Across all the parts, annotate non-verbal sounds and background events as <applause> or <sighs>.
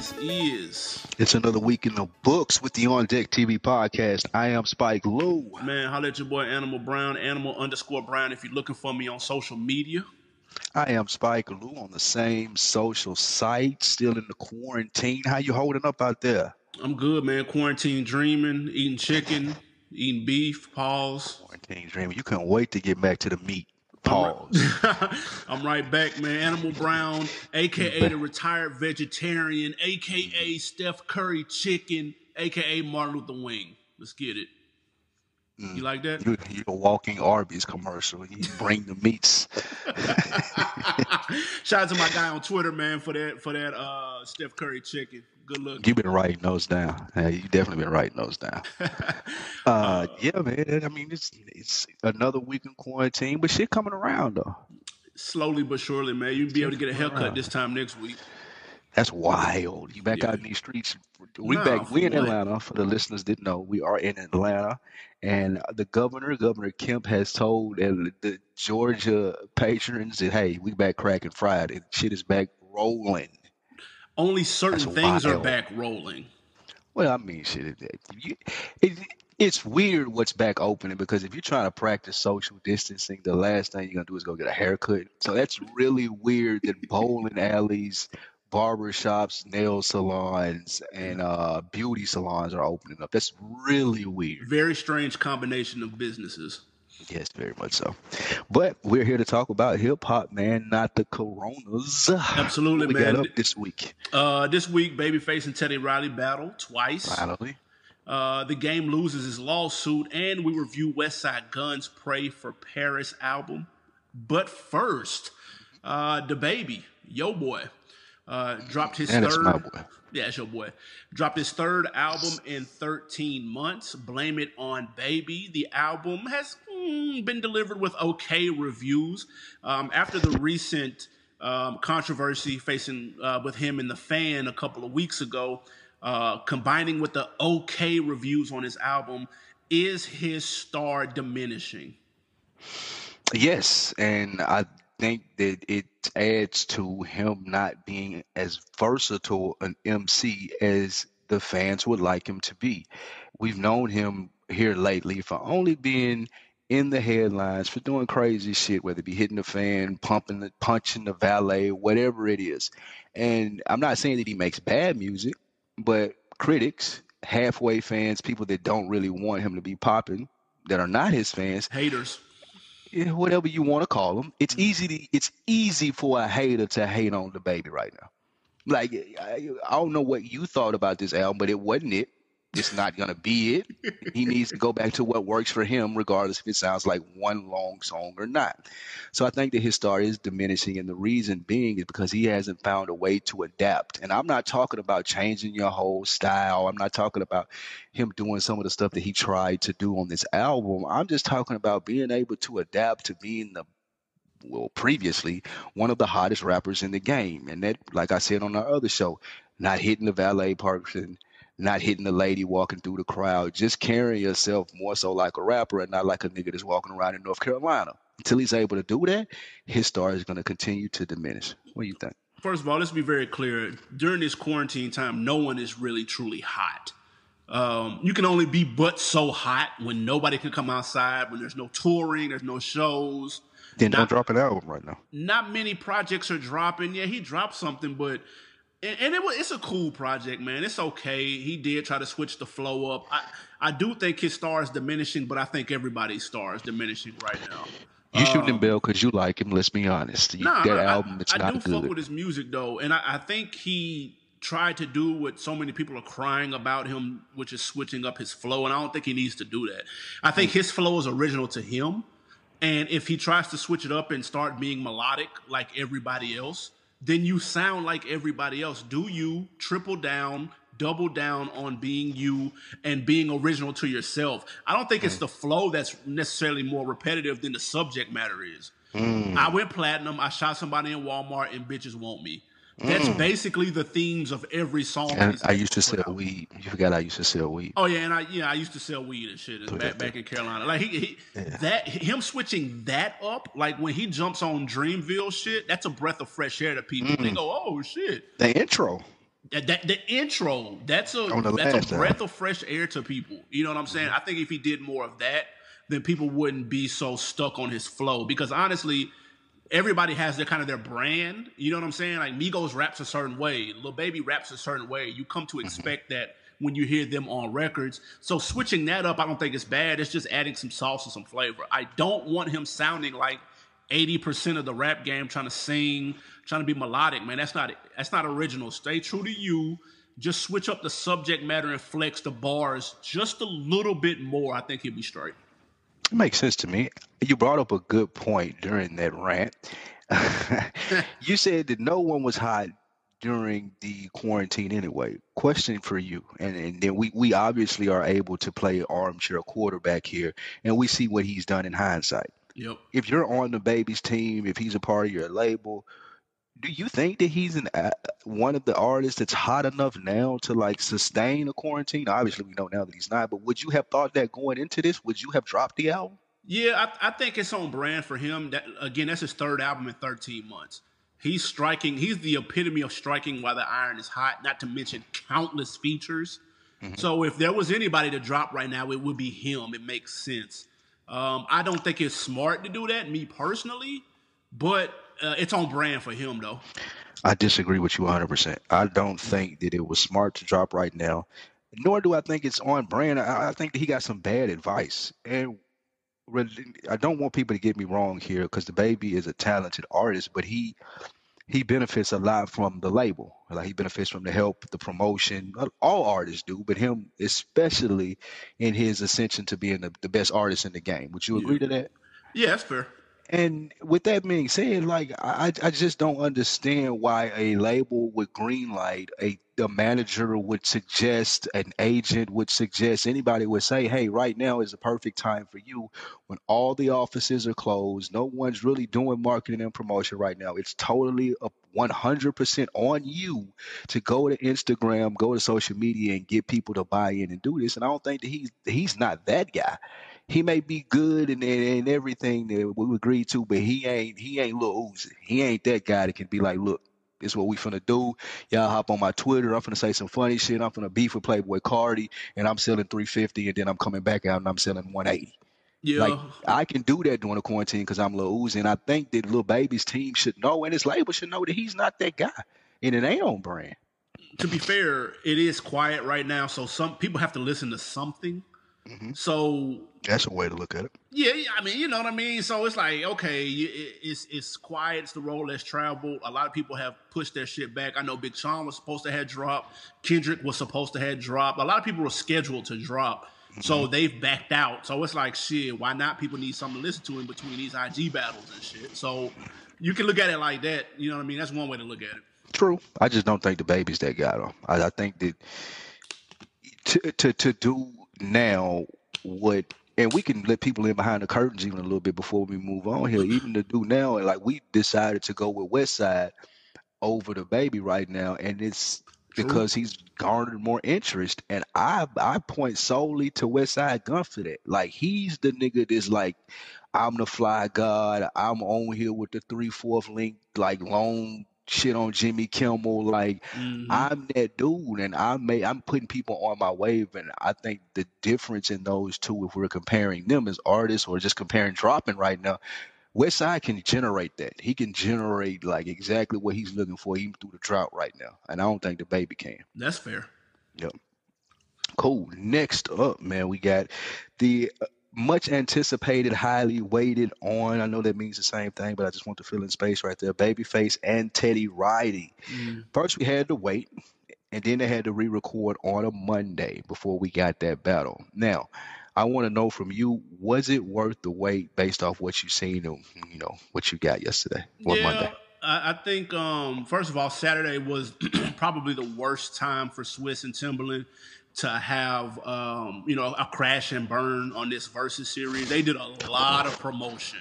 Business is? It's another week in the books with the On Deck TV podcast. I am Spike Lou. Man, holla at your boy Animal Brown, Animal underscore Brown. If you're looking for me on social media, I am Spike Lou on the same social site. Still in the quarantine. How you holding up out there? I'm good, man. Quarantine dreaming, eating chicken, eating beef. Pause. Quarantine dreaming. You can't wait to get back to the meat. Pause. <laughs> I'm right back, man. Animal Brown, aka the retired vegetarian, aka Steph Curry chicken, aka Martin Luther Wing. Let's get it. You like that? You, you're a walking Arby's commercial. You bring the meats. <laughs> Shout out to my guy on Twitter, man, for that for that uh, Steph Curry chicken. Good look. You've been writing those down. Yeah, you definitely been writing those down. <laughs> Uh, yeah, man. I mean, it's it's another week in quarantine, but shit coming around though. Slowly but surely, man. You'll be able to get a haircut this time next week. That's wild. You back Yeah. out in these streets. We Nah, back. We in what? Atlanta. For the listeners didn't know, we are in Atlanta, and the governor, Governor Kemp, has told the the Georgia patrons that hey, we back cracking Friday. Shit is back rolling. Only certain things are back rolling. Well, I mean, shit. It, it, it, it's weird what's back opening because if you're trying to practice social distancing, the last thing you're gonna do is go get a haircut. So that's really weird that bowling alleys, barber shops, nail salons, and uh, beauty salons are opening up. That's really weird. Very strange combination of businesses. Yes, very much so. But we're here to talk about hip hop, man, not the coronas. Absolutely, we got man. up this week. Uh, this week, Babyface and Teddy Riley battle twice. Finally. Uh, the game loses his lawsuit, and we review Westside Gunn's "Pray for Paris" album. But first, uh, the baby, yo boy, uh, dropped his it's third. my boy. Yeah, it's your boy. Dropped his third album in 13 months. Blame it on Baby. The album has mm, been delivered with okay reviews. Um, after the recent um, controversy facing uh, with him and the fan a couple of weeks ago, uh, combining with the okay reviews on his album, is his star diminishing? Yes, and I think that it adds to him not being as versatile an MC as the fans would like him to be. We've known him here lately for only being in the headlines for doing crazy shit, whether it be hitting the fan, pumping the punching the valet, whatever it is. And I'm not saying that he makes bad music, but critics, halfway fans, people that don't really want him to be popping, that are not his fans, Haters. yeah, whatever you want to call them. It's Mm-hmm. easy to it's easy for a hater to hate on the baby right now. Like I, I don't know what you thought about this album, but it wasn't it. It's not gonna be it. He needs to go back to what works for him, regardless if it sounds like one long song or not. So I think that his star is diminishing, and the reason being is because he hasn't found a way to adapt. And I'm not talking about changing your whole style. I'm not talking about him doing some of the stuff that he tried to do on this album. I'm just talking about being able to adapt to being the well previously one of the hottest rappers in the game. And that, like I said on our other show, not hitting the valet person, not hitting the lady walking through the crowd, just carrying yourself more so like a rapper and not like a nigga that's walking around in North Carolina. Until he's able to do that, his star is going to continue to diminish. What do you think? First of all, let's be very clear. During this quarantine time, no one is really truly hot. Um, you can only be but so hot when nobody can come outside, when there's no touring, there's no shows. Then Not- don't drop an album right now. Not many projects are dropping. Yeah, he dropped something, but and, and it was it's a cool project, man. It's okay. He did try to switch the flow up. I I do think his star is diminishing, but I think everybody's star is diminishing right now. You shooting him um, Bill because you like him. Let's be honest. You, Nah, that nah, album, I, it's I not do fuck with his music though, and I, I think he tried to do what so many people are crying about him, which is switching up his flow, and I don't think he needs to do that. I think mm. his flow is original to him, and if he tries to switch it up and start being melodic like everybody else, then you sound like everybody else. Do you triple down? Double down on being you and being original to yourself. I don't think it's hmm. the flow that's necessarily more repetitive than the subject matter is. Hmm. I went platinum. I shot somebody in Walmart, and bitches want me. That's basically the themes of every song. And he's I used to put sell out. weed. You forgot I used to sell weed. Oh yeah, and I yeah I used to sell weed and shit and back back in Carolina. Like he, he that him switching that up, like when he jumps on Dreamville shit, that's a breath of fresh air to people. Mm. They go, oh shit. The intro. That, that the intro, that's a On the that's last a breath of fresh air to people. You know what I'm saying? I think if he did more of that, then people wouldn't be so stuck on his flow. Because honestly, everybody has their kind of their brand. You know what I'm saying? Like Migos raps a certain way, Lil Baby raps a certain way. You come to mm-hmm. expect that when you hear them on records. So switching that up, I don't think it's bad. It's just adding some sauce and some flavor. I don't want him sounding like 80% of the rap game trying to sing, trying to be melodic, man. That's not that's not original. Stay true to you. Just switch up the subject matter and flex the bars just a little bit more. I think he'll be straight. It makes sense to me. You brought up a good point during that rant. <laughs> you said that no one was hot during the quarantine anyway. Question for you, and, and then we, we obviously are able to play armchair quarterback here, and we see what he's done in hindsight. Yep. If you're on the baby's team, if he's a part of your label, do you think that he's an uh, one of the artists that's hot enough now to like sustain a quarantine? Obviously, we know now that he's not. But would you have thought that going into this? Would you have dropped the album? Yeah, I, I think it's on brand for him. That again, that's his third album in 13 months. He's striking. He's the epitome of striking while the iron is hot. Not to mention countless features. So if there was anybody to drop right now, it would be him. It makes sense. Um, I don't think it's smart to do that, me personally, but uh, it's on brand for him though. I disagree with you 100%. I don't think that it was smart to drop right now, nor do I think it's on brand. I, I think that he got some bad advice. And really, I don't want people to get me wrong here because the baby is a talented artist, but he he benefits a lot from the label. Like he benefits from the help, the promotion. All artists do, but him especially in his ascension to being the, the best artist in the game. Would you agree to that? Yeah, that's fair. And with that being said, like I, I just don't understand why a label would greenlight a the manager would suggest an agent would suggest anybody would say, hey, right now is the perfect time for you when all the offices are closed. No one's really doing marketing and promotion right now. It's totally a 100% on you to go to Instagram, go to social media, and get people to buy in and do this. And I don't think that he's he's not that guy he may be good and, and, and everything that we agreed to, but he ain't he ain't Lil Uzi. He ain't that guy that can be like, look, this is what we finna do. Y'all hop on my Twitter. I'm finna say some funny shit. I'm finna beef with Playboi Carti, and I'm selling 350, and then I'm coming back out and I'm selling 180. Yeah. Like I can do that during the quarantine because I'm Lil Uzi, and I think that Lil Baby's team should know, and his label should know that he's not that guy, and it ain't on brand. to be fair, it is quiet right now, so some people have to listen to something. Mhm. So That's a way to look at it. yeah, I mean, you know what I mean. So it's like, okay, it's it's quiet. It's the road less traveled. A lot of people have pushed their shit back. I know Big Sean was supposed to have dropped. Kendrick was supposed to have dropped. A lot of people were scheduled to drop. So they've backed out. So it's like shit. Why not? People need something to listen to in between these IG battles and shit. So you can look at it like that. You know what I mean? That's one way to look at it. True. I just don't think the baby's that guy though. I, I think that to to to do now what and we can let people in behind the curtains even a little bit before we move on here. Mm-hmm. Even to do now, and like we decided to go with West Side over the baby right now, and it's True. because he's garnered more interest. And I I point solely to Westside Gunn for that. Like he's the nigga that's like, I'm the fly god. I'm on here with the three fourth link, like long shit on Jimmy Kimmel. Like Mhm. I'm that dude, and I may I'm putting people on my wave, and I think the difference in those two, if we're comparing them as artists or just comparing dropping right now, Westside can generate that. He can generate like exactly what he's looking for, even through the drought right now, and I don't think the baby can. That's fair. Yep. Cool. Next up, man, we got the much anticipated, highly weighted on. I know that means the same thing, but I just want to fill in space right there. Babyface and Teddy Riley. Mm. First, we had to wait, and then they had to re-record on a Monday before we got that battle. Now, I want to know from you: Was it worth the wait based off what you've seen and you know what you got yesterday or yeah, Monday? I, I think um, first of all, Saturday was <clears throat> probably the worst time for Swizz and Timbaland to have um, you know a crash and burn on this versus series. They did a lot of promotion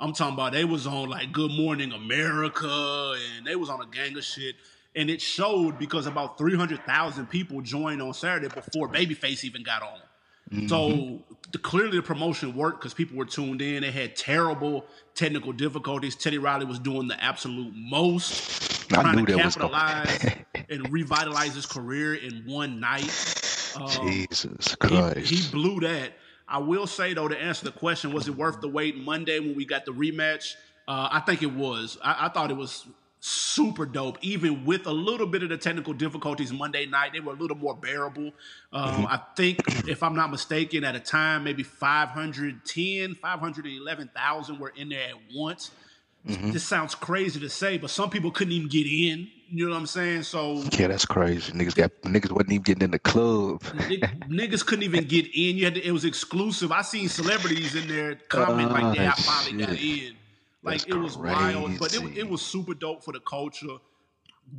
I'm talking about they was on like Good Morning America and they was on a gang of shit. And it showed because about 300,000 people joined on Saturday before Babyface even got on. Mm-hmm. So the, clearly the promotion worked because people were tuned in. They had terrible technical difficulties. Teddy Riley was doing the absolute most, I trying to capitalize and revitalize his career in one night. <laughs> Um, Jesus Christ! He, he blew that. I will say though, to answer the question, was it worth the wait Monday when we got the rematch? Uh, I think it was. I, I, thought it was super dope, even with a little bit of the technical difficulties Monday night. They were a little more bearable. Um, mm-hmm. I think, if I'm not mistaken, at a time, maybe 510, 511,000 were in there at once. Mm-hmm. This sounds crazy to say, but some people couldn't even get in. You know what I'm saying? So yeah, that's crazy. Niggas got niggas wasn't even getting in the club. niggas couldn't even get in. You had to, it was exclusive. I seen celebrities in there <laughs> comment uh, like, "Yeah, I finally shit. got in." Like that's it was crazy. wild, but it, it was super dope for the culture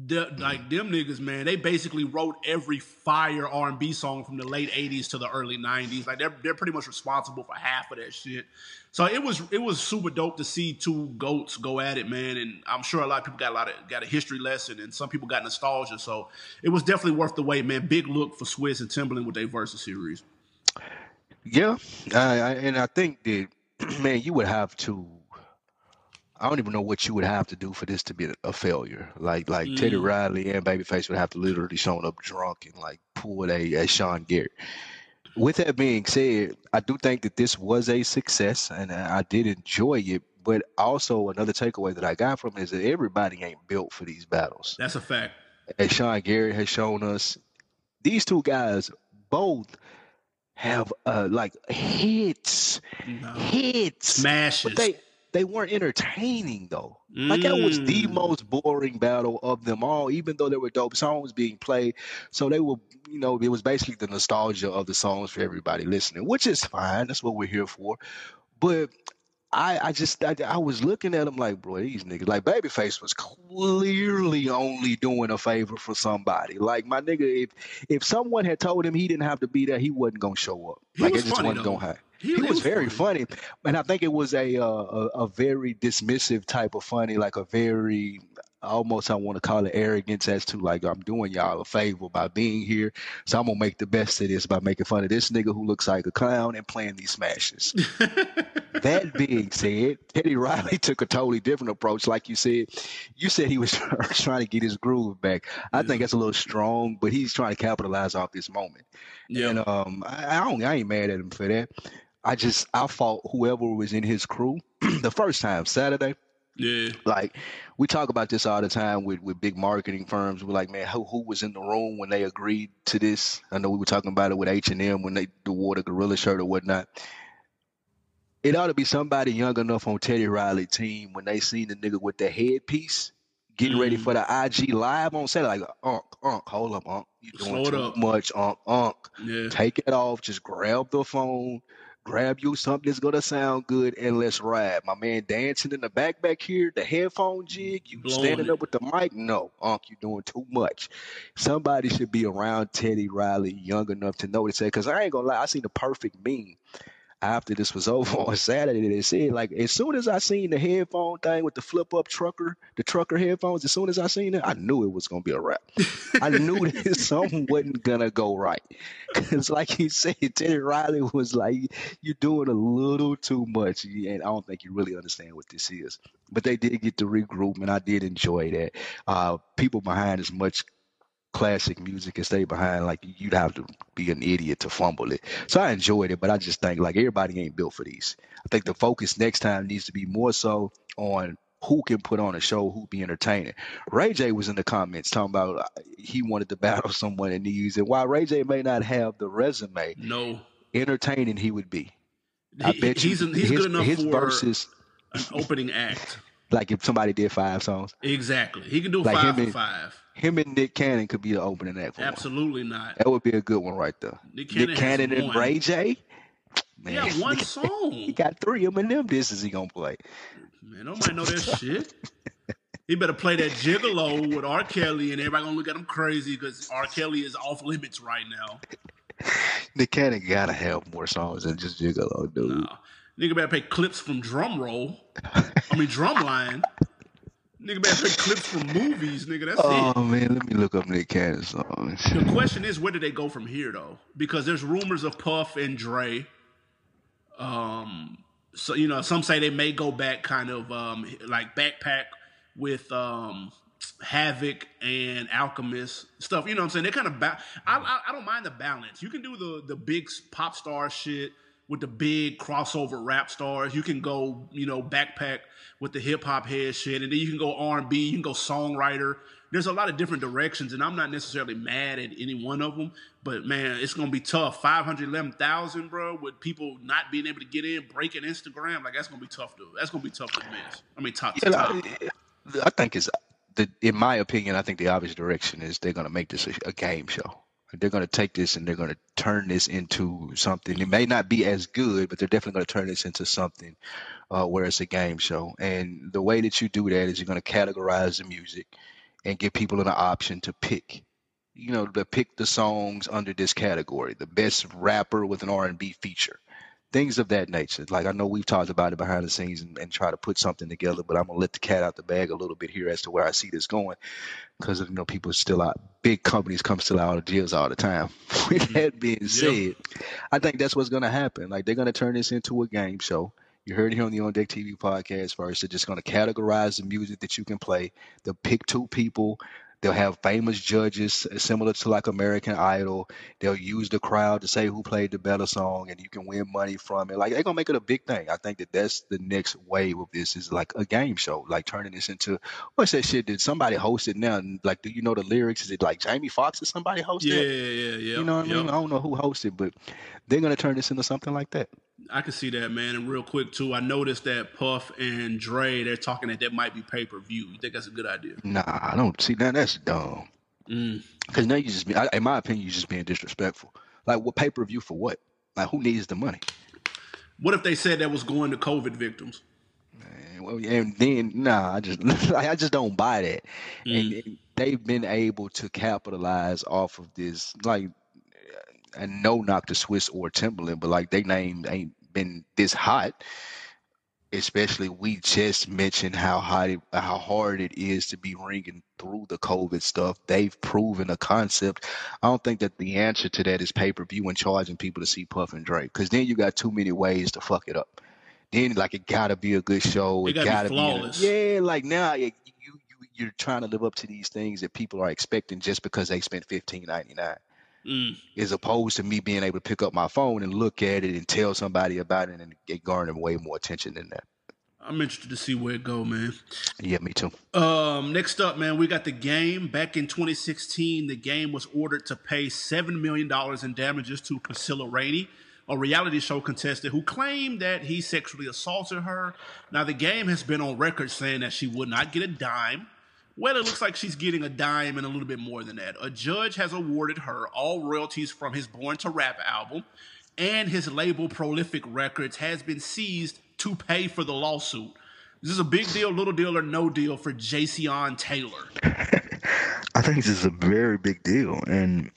the, mm. like them niggas, man, they basically wrote every fire R and B song from the late '80s to the early '90s. Like they're they're pretty much responsible for half of that shit. So it was it was super dope to see two goats go at it, man. And I'm sure a lot of people got a lot of got a history lesson, and some people got nostalgia. So it was definitely worth the wait, man. Big look for Swizz and Timbaland with their versus series. Yeah, I, I, and I think that <clears throat> man, you would have to I don't even know what you would have to do for this to be a failure. Like like mm. Teddy Riley and Babyface would have to literally shown up drunk and like pull a, a Sean Garrett. With that being said, I do think that this was a success and I did enjoy it. But also another takeaway that I got from it is that everybody ain't built for these battles. That's a fact. As Sean Garrett has shown us, these two guys both have uh like hits, no. hits, smashes. But they they weren't entertaining though. Like that was the mm. most boring battle of them all, even though there were dope songs being played. So they were, you know, it was basically the nostalgia of the songs for everybody listening, which is fine. That's what we're here for. But I, I just I, I, was looking at them like, bro, these niggas like Babyface was clearly only doing a favor for somebody. Like my nigga, if if someone had told him he didn't have to be there, he wasn't gonna show up. He like it just wasn't gonna happen. He, he, was very funny. funny. and I think it was a, uh, a a very dismissive type of funny, like a very almost I want to call it arrogance as to like I'm doing y'all a favor by being here, so I'm gonna make the best of this by making fun of this nigga who looks like a clown and playing these smashes. <laughs> that being said, Teddy Riley <laughs> took a totally different approach. Like you said, you said he was <laughs> trying to get his groove back. I yeah. think that's a little strong, but he's trying to capitalize off this moment. Yeah. And um, I, I don't, I ain't mad at him for that. I just I fought whoever was in his crew <clears throat> the first time Saturday. Yeah. Like we talk about this all the time with, with big marketing firms. We're like, man, who who was in the room when they agreed to this? I know we were talking about it with H and M when they wore the gorilla shirt or whatnot. It ought to be somebody young enough on Teddy Riley team when they seen the nigga with the headpiece getting mm. ready for the IG live on set. Like, unk, unk, hold up, unk. You doing Slow too up. much, unk, unk. Yeah. Take it off. Just grab the phone grab you something that's gonna sound good and let's ride. My man dancing in the back back here, the headphone jig, you Blowing standing it. up with the mic. No, Unc, you doing too much. Somebody should be around Teddy Riley young enough to notice that. Cause I ain't gonna lie, I seen the perfect meme after this was <laughs> over on Saturday, they said like as soon as I seen the headphone thing with the flip up trucker, the trucker headphones, as soon as I seen it, I knew it was gonna be a wrap. I knew <laughs> that <laughs> something wasn't gonna go right. Cause like you said, Teddy Riley was like, You're doing a little too much. And I don't think you really understand what this is. But they did get to regroup and I did enjoy that. Uh, people behind as much classic music and stay behind, like you'd have to be an idiot to fumble it. So I enjoyed it, but I just think like everybody ain't built for these. I think the focus next time needs to be more so on who can put on a show, who be entertaining. Ray J was in the comments talking about uh, he wanted to <laughs> battle someone in these, and while Ray J may not have the resume, no entertaining he would be. I bet he's, you, he's his, good enough his for verses, an opening act. Like if somebody did five songs. Exactly. He can do like five and, five. Him and Nick Cannon could be the opening act Absolutely not. That would be a good one right there. Nick Cannon, Nick Cannon and Ray J. Man, yeah, one <laughs> song. He got three of them them disses he gonna play. Man, nobody know that shit. He better play that Gigolo with R. Kelly, and everybody gonna look at him crazy because R. Kelly is off limits right now. <laughs> Nick Cannon gotta have more songs than just Gigolo, dude. No. Nigga better play clips from drum roll. I mean drumline. Nigga better play clips from movies, nigga. That's Oh it. man, let me look up Nick Cannon songs. The question is, where do they go from here, though? Because there's rumors of Puff and Dre. Um, so you know, some say they may go back, kind of um, like backpack with um, Havoc and Alchemist stuff. You know what I'm saying? They kind of ba- I, I I don't mind the balance. You can do the the big pop star shit with the big crossover rap stars. You can go, you know, backpack with the hip hop head shit, and then you can go R and B. You can go songwriter. There's a lot of different directions, and I'm not necessarily mad at any one of them. But man, it's gonna be tough. Five hundred eleven thousand, bro, with people not being able to get in, breaking Instagram, like that's gonna be tough to. That's gonna be tough to miss. I mean, top to Yeah, top. like, I think it's the in my opinion, I think the obvious direction is they're gonna make this a, a game show. They're gonna take this and they're gonna turn this into something. It may not be as good, but they're definitely gonna turn this into something uh, where it's a game show. And the way that you do that is you're gonna categorize the music and give people an option to pick. You know, to pick the songs under this category. The best rapper with an R&B feature things of that nature. Like I know we've talked about it behind the scenes and, and try to put something together, but I'm gonna let the cat out the bag a little bit here as to where I see this going, because you know people still out, big companies come still out of deals all the time. <laughs> With mm-hmm. that being said, I think that's what's gonna happen. Like they're gonna turn this into a game show. You heard it here on the On Deck TV podcast first. They're just going to categorize the music that you can play. They'll pick two people. They'll have famous judges, similar to like American Idol. They'll use the crowd to say who played the better song, and you can win money from it. Like they're gonna make it a big thing. I think that that's the next wave of this is like a game show, like turning this into what's that shit? Did somebody host it now? Like, do you know the lyrics? Is it like Jamie Foxx or somebody host Yeah, yeah, yeah. You know what I mean? I don't know who hosted, but they're gonna turn this into something like that. I can see that, man. And real quick too, I noticed that Puff and Dre they're talking that that might be pay per view. You think that's a good idea? Nah, I don't see that. That's dumb. Mm. Because now you just, be, in my opinion, you just being disrespectful. Like, what pay per view for what? Like, who needs the money? What if they said that was going to COVID victims? And, well, and then, nah, I just, <laughs> like, I just don't buy that. And, and they've been able to capitalize off of this, like, and no knock to Swizz or Timbaland, but like, they name ain't been this hot. Especially, we just mentioned how hot, it, how hard it is to be ringing through the COVID stuff. They've proven a concept. I don't think that the answer to that is pay per view and charging people to see Puff and Drake, because then you got too many ways to fuck it up. Then like it gotta be a good show. It It, gotta be gotta, flawless. yeah. Like now you, you you you're trying to live up to these things that people are expecting just because they spent fifteen ninety nine Mm. as opposed to me being able to pick up my phone and look at it and tell somebody about it and it garner way more attention than that. I'm interested to see where it go, man. Yeah, me too. Um, next up, man, we got the game. Back in 2016, the game was ordered to pay seven million dollars in damages to Priscilla Rainey, a reality show contestant who claimed that he sexually assaulted her. Now, the game has been on record saying that she would not get a dime. Well, it looks like she's getting a dime and a little bit more than that. A judge has awarded her all royalties from his Born to Rap album, and his label Prolific Records has been seized to pay for the lawsuit. This is a big deal, little deal, or no deal for Jayceon Taylor. <laughs> I think this is a very big deal, and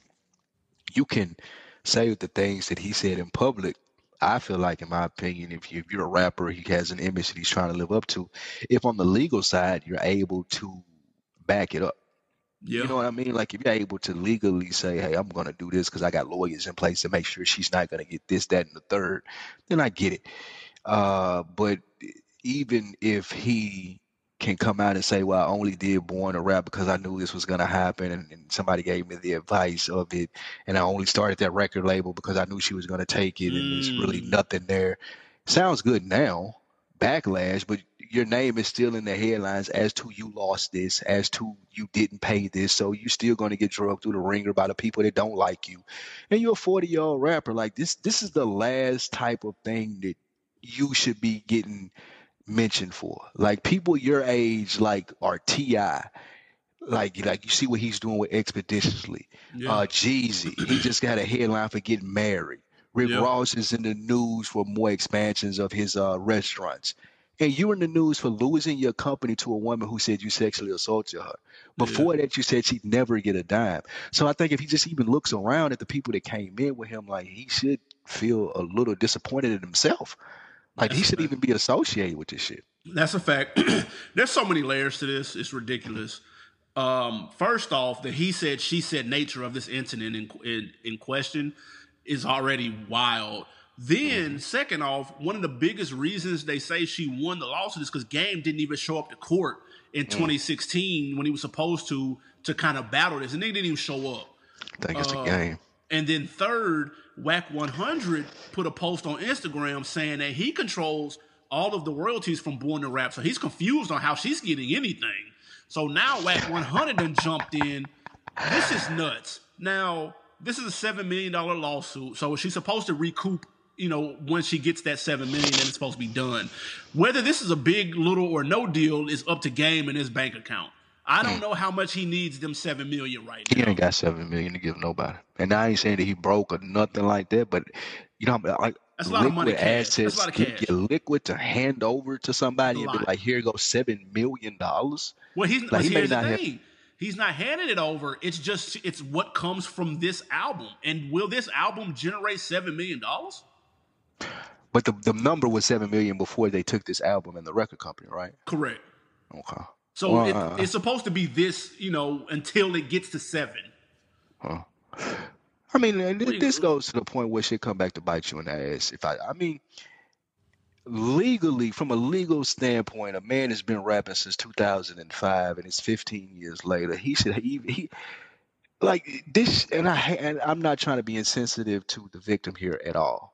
you can say the things that he said in public. I feel like, in my opinion, if, you, if you're a rapper, he has an image that he's trying to live up to. If on the legal side, you're able to back it up. Yeah. You know what I mean? Like if you're able to legally say, "Hey, I'm going to do this because I got lawyers in place to make sure she's not going to get this, that, and the third, then I get it. Uh, but even if he can come out and say, "Well, I only did Born to Rap because I knew this was going to happen, and, and somebody gave me the advice of it, and I only started that record label because I knew she was going to take it, and there's really Mm. nothing there." Sounds good now, backlash, but your name is still in the headlines as to you lost this, as to you didn't pay this, so you're still going to get drugged through the ringer by the people that don't like you. And you're a 40 year old rapper. Like this, this is the last type of thing that you should be getting mentioned for. Like people your age, like are Ti. Like, like you see what he's doing with Expeditiously. Yeah. Uh, Jeezy, he just got a headline for getting married. Rick Yeah. Ross is in the news for more expansions of his uh, restaurants. And you're in the news for losing your company to a woman who said you sexually assaulted her. Before that, you said she'd never get a dime. So I think if he just even looks around at the people that came in with him, like he should feel a little disappointed in himself. Like That's he should even be associated with this shit. That's a fact. <clears throat> There's so many layers to this. It's ridiculous. Um, first off, the he said, she said nature of this incident in, in, in question is already wild. Then, second off, one of the biggest reasons they say she won the lawsuit is because Game didn't even show up to court in 2016 when he was supposed to to kind of battle this, and they didn't even show up. I think it's Uh, a game. And then third, Wack 100 put a post on Instagram saying that he controls all of the royalties from Born to Rap. So he's confused on how she's getting anything. So now Wack <laughs> 100 done jumped in. This is nuts. Now, this is a $7 million lawsuit. So she's supposed to recoup, you know, when she gets that 7 million, then it's supposed to be done. Whether this is a big, little, or no deal is up to Game in his bank account. I don't hmm. know how much he needs them 7 million right He now. ain't got seven million to give nobody. And I ain't saying that he broke or nothing like that, but you know, like That's a lot of money liquid. That's a assets, lot of cash. your liquid to hand over to somebody and be like, here goes seven million dollars. Well, he's Like, he here's the not have- He's not handing it over. It's just it's what comes from this album. And will this album generate seven million dollars? But the, the number was seven million before they took this album and the record company, right? Correct. Okay. So Well, it, uh, it's supposed to be this, you know, until it gets to seven. Huh. I mean, and What do thi- you- this goes to the point where shit come back to bite you in the ass. If I, I mean, legally, from a legal standpoint, a man has been rapping since 2005, and it's 15 years later. He should he, he like this, and I and I'm not trying to be insensitive to the victim here at all.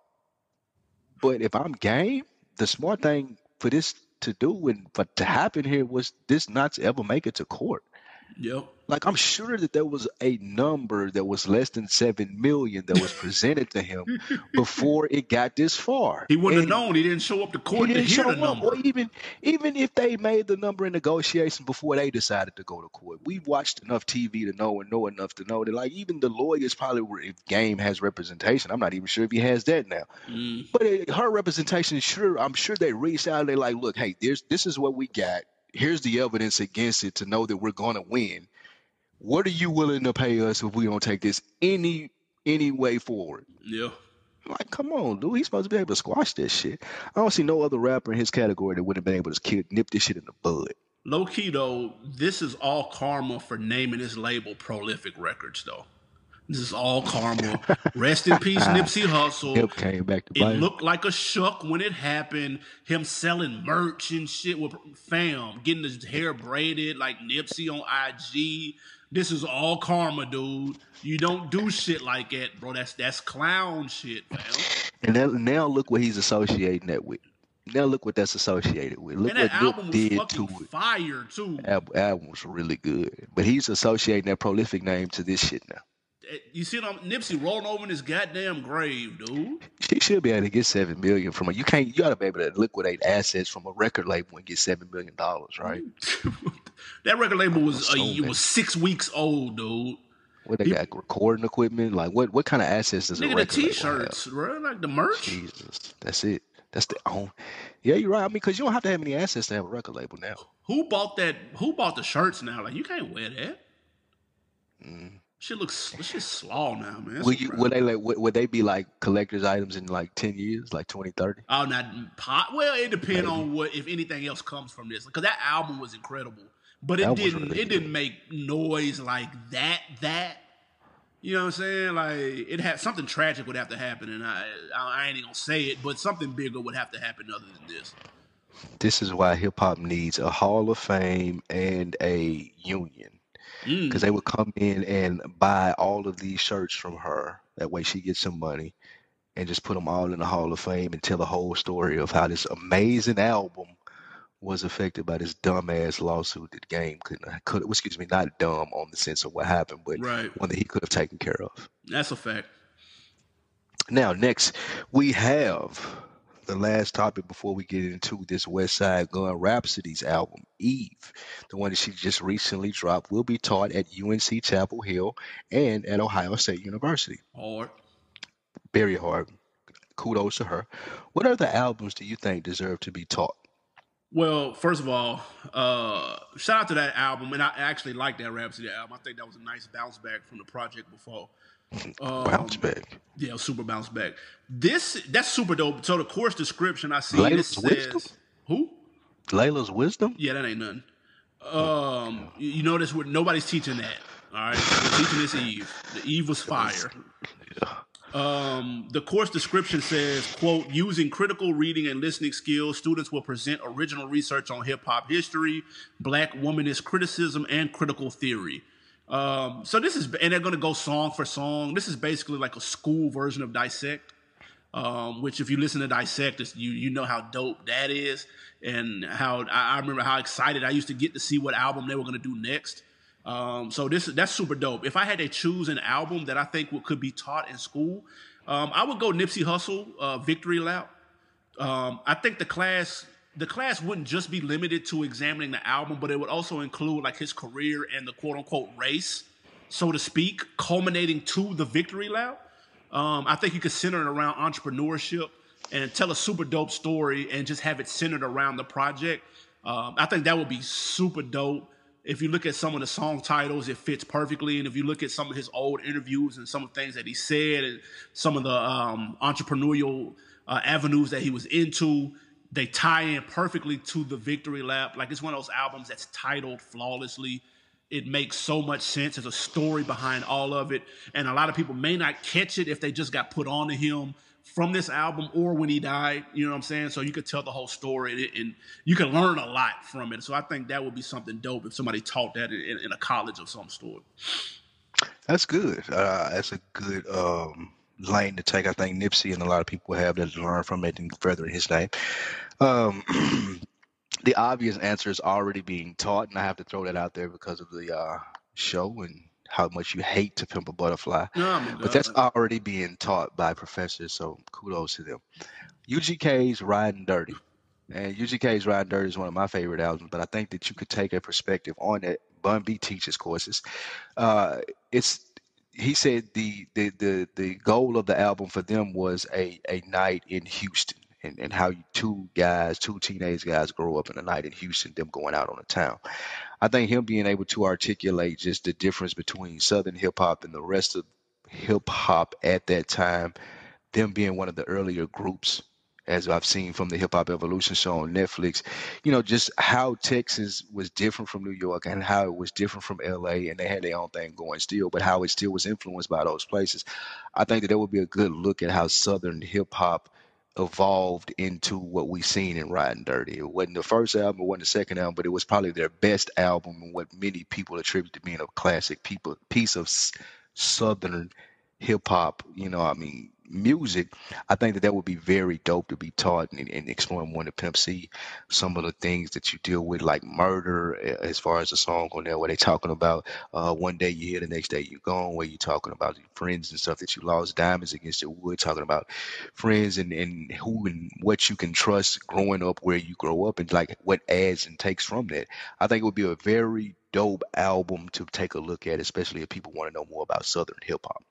But if I'm game, the smart thing for this to do and for to happen here was this not to ever make it to court. Yep. Like I'm sure that there was a number that was less than seven million that was presented to him before it got this far. He wouldn't And have known. He didn't show up to court to didn't hear show the up, number. or even even if they made the number in negotiation before they decided to go to court. We've watched enough TV to know and know enough to know that like even the lawyers probably were, if Game has representation. I'm not even sure if he has that now. Mm. But it, her representation, sure, I'm sure they reached out. and They like, look, hey, there's this is what we got. Here's the evidence against it to know that we're going to win. What are you willing to pay us if we don't take this any any way forward? Yeah. Like, come on, dude. He's supposed to be able to squash this shit. I don't see no other rapper in his category that would have been able to kill, nip this shit in the bud. Low key though, this is all karma for naming his label Prolific Records though. This is all karma. <laughs> Rest in peace, Nipsey Hussle. Hip came back to It bite. looked like a shuck when it happened. Him selling merch and shit with fam, getting his hair braided like Nipsey on IG. This is all karma, dude. You don't do shit like that, bro. That's that's clown shit, fam. and now, now look what he's associating that with. Now look what that's associated with. Look And that what album Nip was did to it. fire too. Album, album was really good, but he's associating that prolific name to this shit now. You see them Nipsey rolling over in his goddamn grave, dude. She should be able to get seven million from a. You can't. You got to be able to liquidate assets from a record label and get seven million dollars, right? <laughs> that record label was uh, it was six weeks old, dude. What they He- got? Recording equipment? Like what? What kind of assets does a Nigga, the record label have? t-shirts, bro, like the merch. Jesus, that's it. That's the own. Yeah, you're right. I mean, because you don't have to have any assets to have a record label now. Who bought that? Who bought the shirts now? Like you can't wear that. Mm. Shit looks shit's slaw now, man. That's Would you? Would they like? Would, would they be like collector's items in like ten years, like 2030? Oh, not pot. Well, it depends on what if anything else comes from this. Because that album was incredible, but it didn't. really it didn't make noise like that. That you know what I'm saying? Like it had something tragic would have to happen, and I I ain't even gonna say it, but something bigger would have to happen other than this. This is why hip hop needs a Hall of Fame and a union. Because they would come in and buy all of these shirts from her. That way, she gets some money and just put them all in the Hall of Fame and tell the whole story of how this amazing album was affected by this dumbass lawsuit that Game couldn't could excuse me not dumb on the sense of what happened, but Right, one that he could have taken care of. that's a fact. Now, next we have the last topic before we get into this West Side Gun Rapsody's album, Eve, the one that she just recently dropped, will be taught at UNC Chapel Hill and at Ohio State University. Hard. Very hard. Kudos to her. What other albums do you think deserve to be taught? Well, first of all, uh, shout out to that album, and I actually like that Rapsody album. I think that was a nice bounce back from the project before. Um, Bounce back. Yeah, super bounce back. This that's super dope. So the course description I see Laila's this Wisdom? says who? Laila's wisdom. Yeah, that ain't nothing. Um, you notice what nobody's teaching that. All right, We're teaching this Eve. The Eve was fire. Um, the course description says, "quote Using critical reading and listening skills, students will present original research on hip hop history, Black womanist criticism, and critical theory." Um, so this is, and they're going to go song for song. This is basically like a school version of Dissect um, which if you listen to Dissect, you you know how dope that is, and how I, I remember how excited I used to get to see what album they were gonna do next. Um, so this that's super dope. If I had to choose an album that I think would, could be taught in school, um, I would go Nipsey Hussle, uh, Victory Lap. Um, I think the class the class wouldn't just be limited to examining the album, but it would also include like his career and the quote unquote race, so to speak, culminating to the Victory Lap. Um, I think you could center it around entrepreneurship and tell a super dope story and just have it centered around the project. Um, I think that would be super dope. If you look at some of the song titles, it fits perfectly. And if you look at some of his old interviews and some of the things that he said and some of the um, entrepreneurial uh, avenues that he was into, they tie in perfectly to the Victory Lap. Like it's one of those albums that's titled flawlessly it makes so much sense. There's a story behind all of it. And a lot of people may not catch it if they just got put on to him from this album or when he died. You know what I'm saying? So you could tell the whole story and you can learn a lot from it. So I think that would be something dope if somebody taught that in, in a college of some sort. That's good. Uh, that's a good um, lane to take. I think Nipsey and a lot of people have that learn from it and further his name. Um, <clears throat> the obvious answer is already being taught, and I have to throw that out there because of the uh, show and how much you hate to pimp a butterfly. No, But that's already being taught by professors, so kudos to them. UGK's Riding Dirty. And UGK's Riding Dirty is one of my favorite albums, but I think that you could take a perspective on it. Bun B teaches courses. Uh, it's he said the, the the the goal of the album for them was a a night in Houston and, and how you, two guys, two teenage guys grow up in a night in Houston, them going out on the town. I think him being able to articulate just the difference between Southern hip hop and the rest of hip hop at that time, them being one of the earlier groups, as I've seen from the Hip Hop Evolution show on Netflix, you know, just how Texas was different from New York and how it was different from LA, and they had their own thing going still, but how it still was influenced by those places. I think that that would be a good look at how Southern hip hop evolved into what we've seen in Riding Dirty. It wasn't the first album, it wasn't the second album, but it was probably their best album and what many people attribute to being a classic people piece of Southern hip hop. You know, I mean, music. I think that that would be very dope to be taught and, and exploring more to Pimp C. Some of the things that you deal with, like murder, as far as the song on there, where they talking about uh, one day you here, the next day you gone, where you talking about your friends and stuff that you lost, diamonds against your wood, talking about friends and, and who and what you can trust growing up where you grow up and like what adds and takes from that. I think it would be a very dope album to take a look at, especially if people want to know more about Southern hip hop.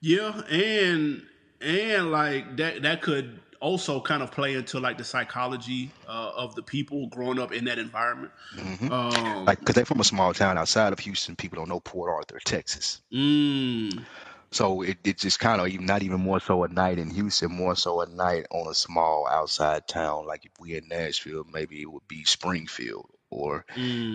Yeah, and and like that that could also kind of play into like the psychology uh, of the people growing up in that environment. hmm Um, Like, because they're from a small town outside of Houston, people don't know Port Arthur, Texas. mm, So it, it's just kind of even not even more so a night in Houston, more so a night on a small outside town. Like if we in Nashville, maybe it would be Springfield or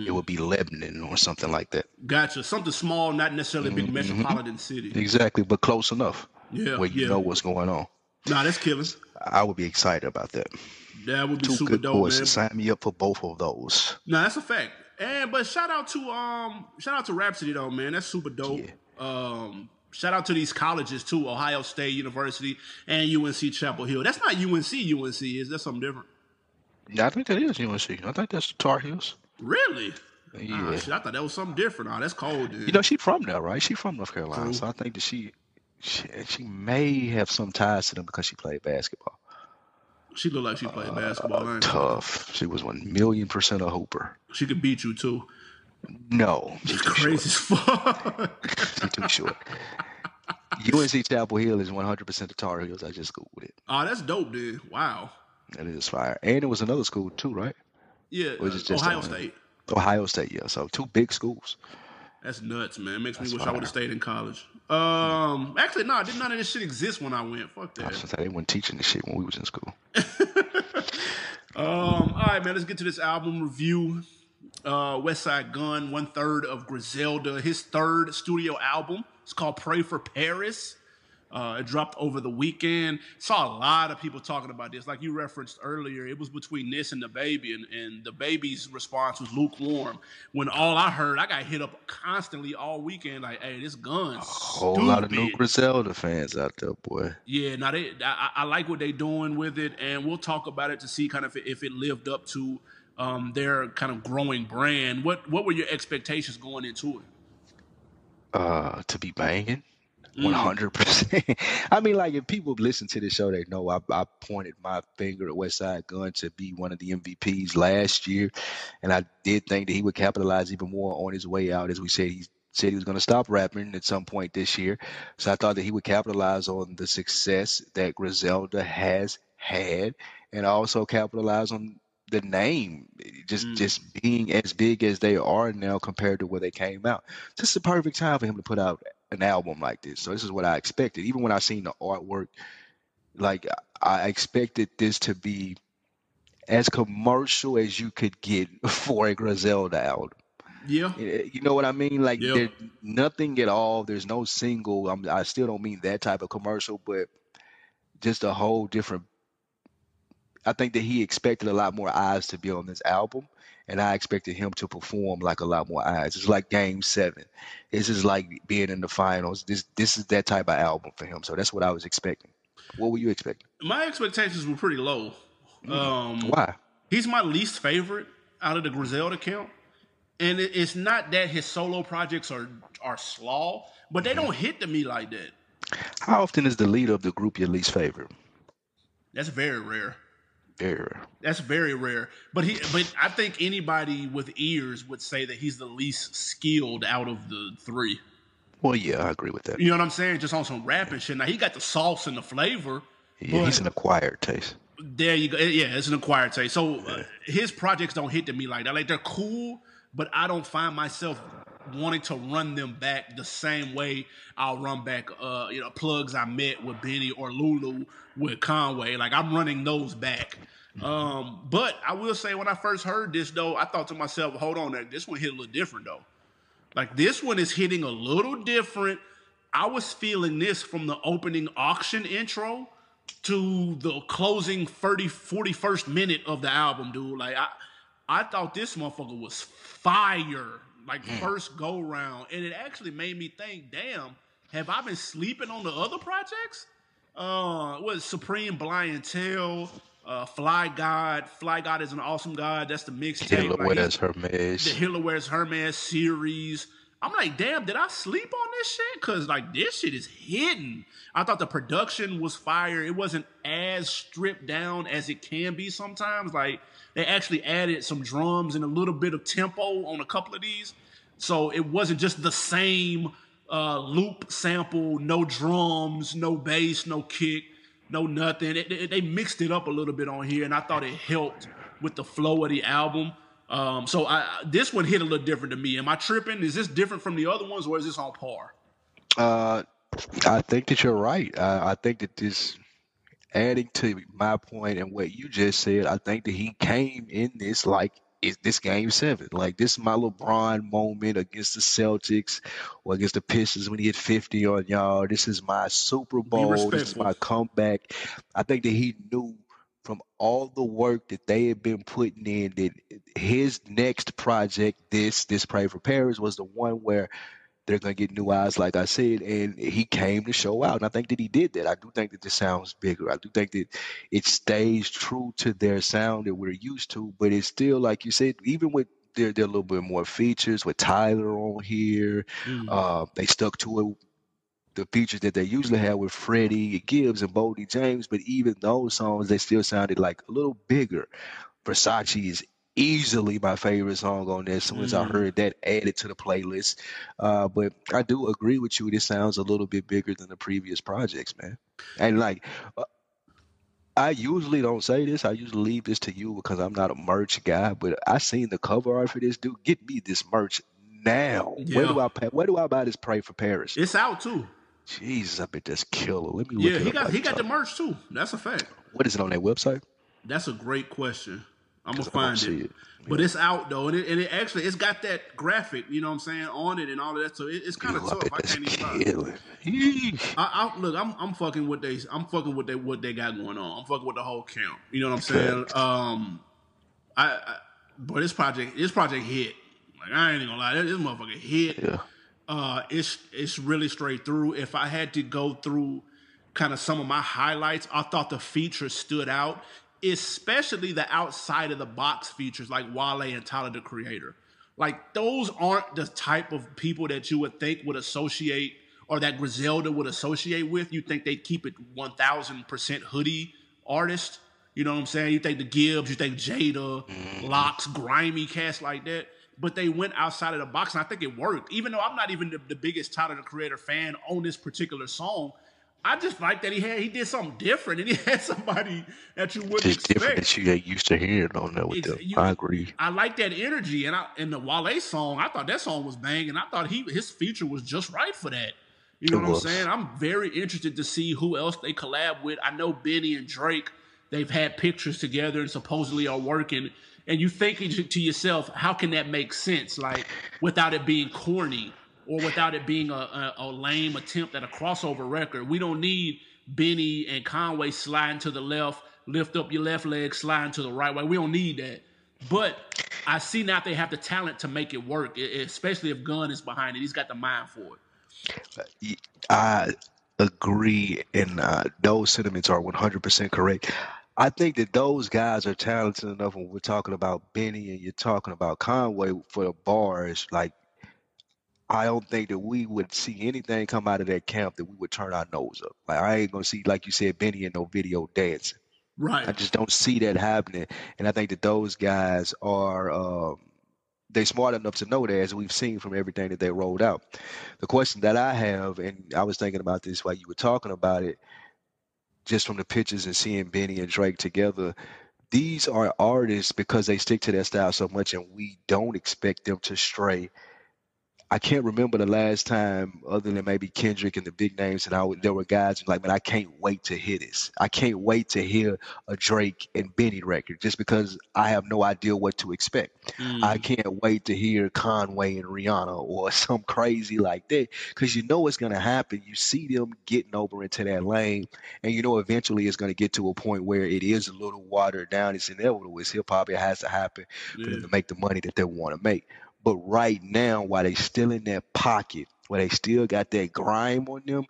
it mm, would be Lebanon or something like that. gotcha. Something small, not necessarily a big hmm metropolitan city. Exactly, but close enough Yeah, where you yeah. know what's going on. Nah, that's killing. I would be excited about that. That would be Two super good dope, man. courses. Sign me up for both of those. No, that's a fact. And but shout out to um shout out to Rapsody though, man. That's super dope. Yeah. Um shout out to these colleges too, Ohio State University and UNC Chapel Hill. That's not UNC UNC, is that something different? Yeah, I think that is UNC. I think that's the Tar Heels. Really? Ah, Yeah. shit, I thought that was something different. Ah, that's cold Dude. You know, she from there, right? She from North Carolina. True. So I think that she, she she may have some ties to them because she played basketball. She looked like she played basketball. Uh, tough. She was one million percent a hooper. She could beat you too. No, she's crazy short. as fuck. <laughs> She's too short. UNC Chapel Hill is 100% the Tar Heels. I just googled it. oh, that's dope, dude. Wow. That is fire. And it was another school too, right? Yeah, uh, just Ohio that? State. Ohio State, yeah. So two big schools. That's nuts, man. Makes me That's wish I would have stayed in college. Um, actually, no, did none of this shit exist when I went. Fuck I that. was gonna say they weren't teaching this shit when we was in school. <laughs> Um, all right, man, let's get to this album review. Uh, Westside Gunn, one third of Griselda, his third studio album. It's called Pray for Paris. Uh, it dropped over the weekend. Saw a lot of people talking about this. Like you referenced earlier, it was between this and the baby, and, and the baby's response was lukewarm. When all I heard, I got hit up constantly all weekend. Like, hey, this gun's Whole lot of new. Griselda fans out there, boy. Yeah, now they, I, I like what they're doing with it, and we'll talk about it to see kind of if it lived up to um, their kind of growing brand. What what were your expectations going into it? Uh, to be banging. Mm. One hundred percent. <laughs> I mean, like if people listen to the show, they know I, I pointed my finger at Westside Gunn to be one of the MVPs last year, and I did think that he would capitalize even more on his way out. As we said, he said he was going to stop rapping at some point this year, so I thought that he would capitalize on the success that Griselda has had, and also capitalize on the name just Mm. just being as big as they are now compared to where they came out. This is the perfect time for him to put out an album like this. So this is what I expected. Even when I seen the artwork, like I expected this to be as commercial as you could get <laughs> for a Griselda album. Yeah, Eh, You know what I mean? Like Yeah. there nothing at all. There's no single. I'm, I still don't mean that type of commercial, but just a whole different. I think that he expected a lot more eyes to be on this album, and I expected him to perform like a lot more eyes. It's like Game Seven. This is like being in the finals. This this is that type of album for him. So that's what I was expecting. What were you expecting? my expectations were pretty low. Um, Why? he's my least favorite out of the Griselda count, and it, it's not that his solo projects are are slaw, but they don't hit to me like that. How often is the leader of the group your least favorite? That's very rare. Rare. That's very rare. But he but I think anybody with ears would say that he's the least skilled out of the three. Well, yeah, I agree with that. You know what I'm saying? Just on some rapping shit. Now he got the sauce and the flavor. Yeah, he's an acquired taste. There you go. Yeah, it's an acquired taste. So uh, his projects don't hit to me like that. Like they're cool, but I don't find myself wanting to run them back the same way I'll run back uh you know plugs I met with Benny or Lulu with Conway. Like I'm running those back. Um, but I will say when I first heard this though, I thought to myself, hold on, this one hit a little different though. Like this one is hitting a little different. I was feeling this from the opening auction intro to the closing 30 41st minute of the album, dude. Like I I thought this motherfucker was fire. Like first go round. And it actually made me think, damn, have I been sleeping on the other projects? Uh what Supreme Blientele, uh Fly God. Fly God is an awesome god. That's the mixtape. Taylor Like, he's- Hermes. the Hitler Wears Hermes series. I'm like, damn, did I sleep on this shit? Cause like this shit is hidden. I thought the production was fire. It wasn't as stripped down as it can be sometimes. Like they actually added some drums and a little bit of tempo on a couple of these. So it wasn't just the same uh, loop sample, no drums, no bass, no kick, no nothing. It- it- they mixed it up a little bit on here, and I thought it helped with the flow of the album. Um, so I, this one hit a little different to me. Am I tripping? Is this different from the other ones, or is this on par? Uh, I think that you're right. I, I think that this, adding to my point and what you just said, I think that he came in this like is this game seven. Like this is my LeBron moment against the Celtics or against the Pistons when he hit 50 on y'all. This is my Super Bowl. This is my comeback. I think that he knew from all the work that they had been putting in that his next project, this this Pray for Paris, was the one where they're gonna get new eyes, like I said, and he came to show out. And I think that he did that. I do think that this sounds bigger. I do think that it stays true to their sound that we're used to, but it's still like you said, even with their their little bit more features with Tyler on here, uh, they stuck to it. The features that they usually have with Freddie Gibbs and Boldy James, but even those songs, they still sounded like a little bigger. Versace is easily my favorite song on there. As soon as I Mm. heard that added to the playlist, uh, but I do agree with you. This sounds a little bit bigger than the previous projects, man. And like, uh, I usually don't say this. I usually leave this to you because I'm not a merch guy. But I seen the cover art for this dude. Get me this merch now. Where do I pay? Where do I buy this? Pray for Paris. It's out too. Jesus, I bet that's killer. Let me look Yeah, it he got he got the merch too. That's a fact. What is it on that website? That's a great question. I'm gonna find it. it. But it's out though, and it, and it actually it's got that graphic, you know what I'm saying, on it and all of that. So it, it's kind of tough. I can't even lie. killing. Yeesh. I, I look, I'm I'm fucking with they I'm fucking with they what they got going on. I'm fucking with the whole camp. You know what I'm saying? Um, I, I but this project this project hit. Like I ain't even gonna lie, this, motherfucker hit. Yeah. Uh, it's it's really straight through. If I had to go through kind of some of my highlights, I thought the features stood out, especially the outside of the box features like Wale and Tyler the Creator. Like those aren't the type of people that you would think would associate or that Griselda would associate with. You think they'd keep it one thousand percent hoodie artist. You know what I'm saying? You think the Gibbs, you think Jada, mm-hmm. Locks, grimy cast like that. But they went outside of the box, and I think it worked. Even though I'm not even the, the biggest Tyler the Creator fan on this particular song, I just like that he had he did something different, and he <laughs> had somebody that you wouldn't Just different expect. that you get used to hearing on there with them. you- I agree. I like that energy, and I and the Wale song. I thought that song was banging. And I thought he his feature was just right for that. You know It what was. I'm saying? I'm very interested to see who else they collab with. I know Benny and Drake. They've had pictures together and supposedly are working. And you thinking to to yourself, how can that make sense? Like without it being corny or without it being a, a, a lame attempt at a crossover record. We don't need Benny and Conway sliding to the left, lift up your left leg, sliding to the right way. We don't need that. But I see now they have the talent to make it work, especially if Gunn is behind it. He's got the mind for it. I agree, and uh, those sentiments are 100% correct. I think that those guys are talented enough when we're talking about Benny and you're talking about Conway for the bars. Like, I don't think that we would see anything come out of that camp that we would turn our nose up. Like, I ain't gonna see, like you said, Benny in no video dancing. Right. I just don't see that happening. And I think that those guys are um, they smart enough to know that, as we've seen from everything that they rolled out. The question that I have, and I was thinking about this while you were talking about it, just from the pictures and seeing Benny and Drake together. These are artists because they stick to their style so much, and we don't expect them to stray. I can't remember the last time, other than maybe Kendrick and the big names, and I would, there were guys like, man, I can't wait to hear this. I can't wait to hear a Drake and Benny record, just because I have no idea what to expect. I Mm. can't wait to hear Conway and Rihanna or <laughs> some crazy like that, because you know it's gonna happen. You see them getting over into that lane, and you know eventually it's gonna get to a point where it is a little watered down. It's inevitable. It's hip hop. It has to happen for them to make the money that they want to make. But right now, while they still in that pocket, where they still got that grime on them,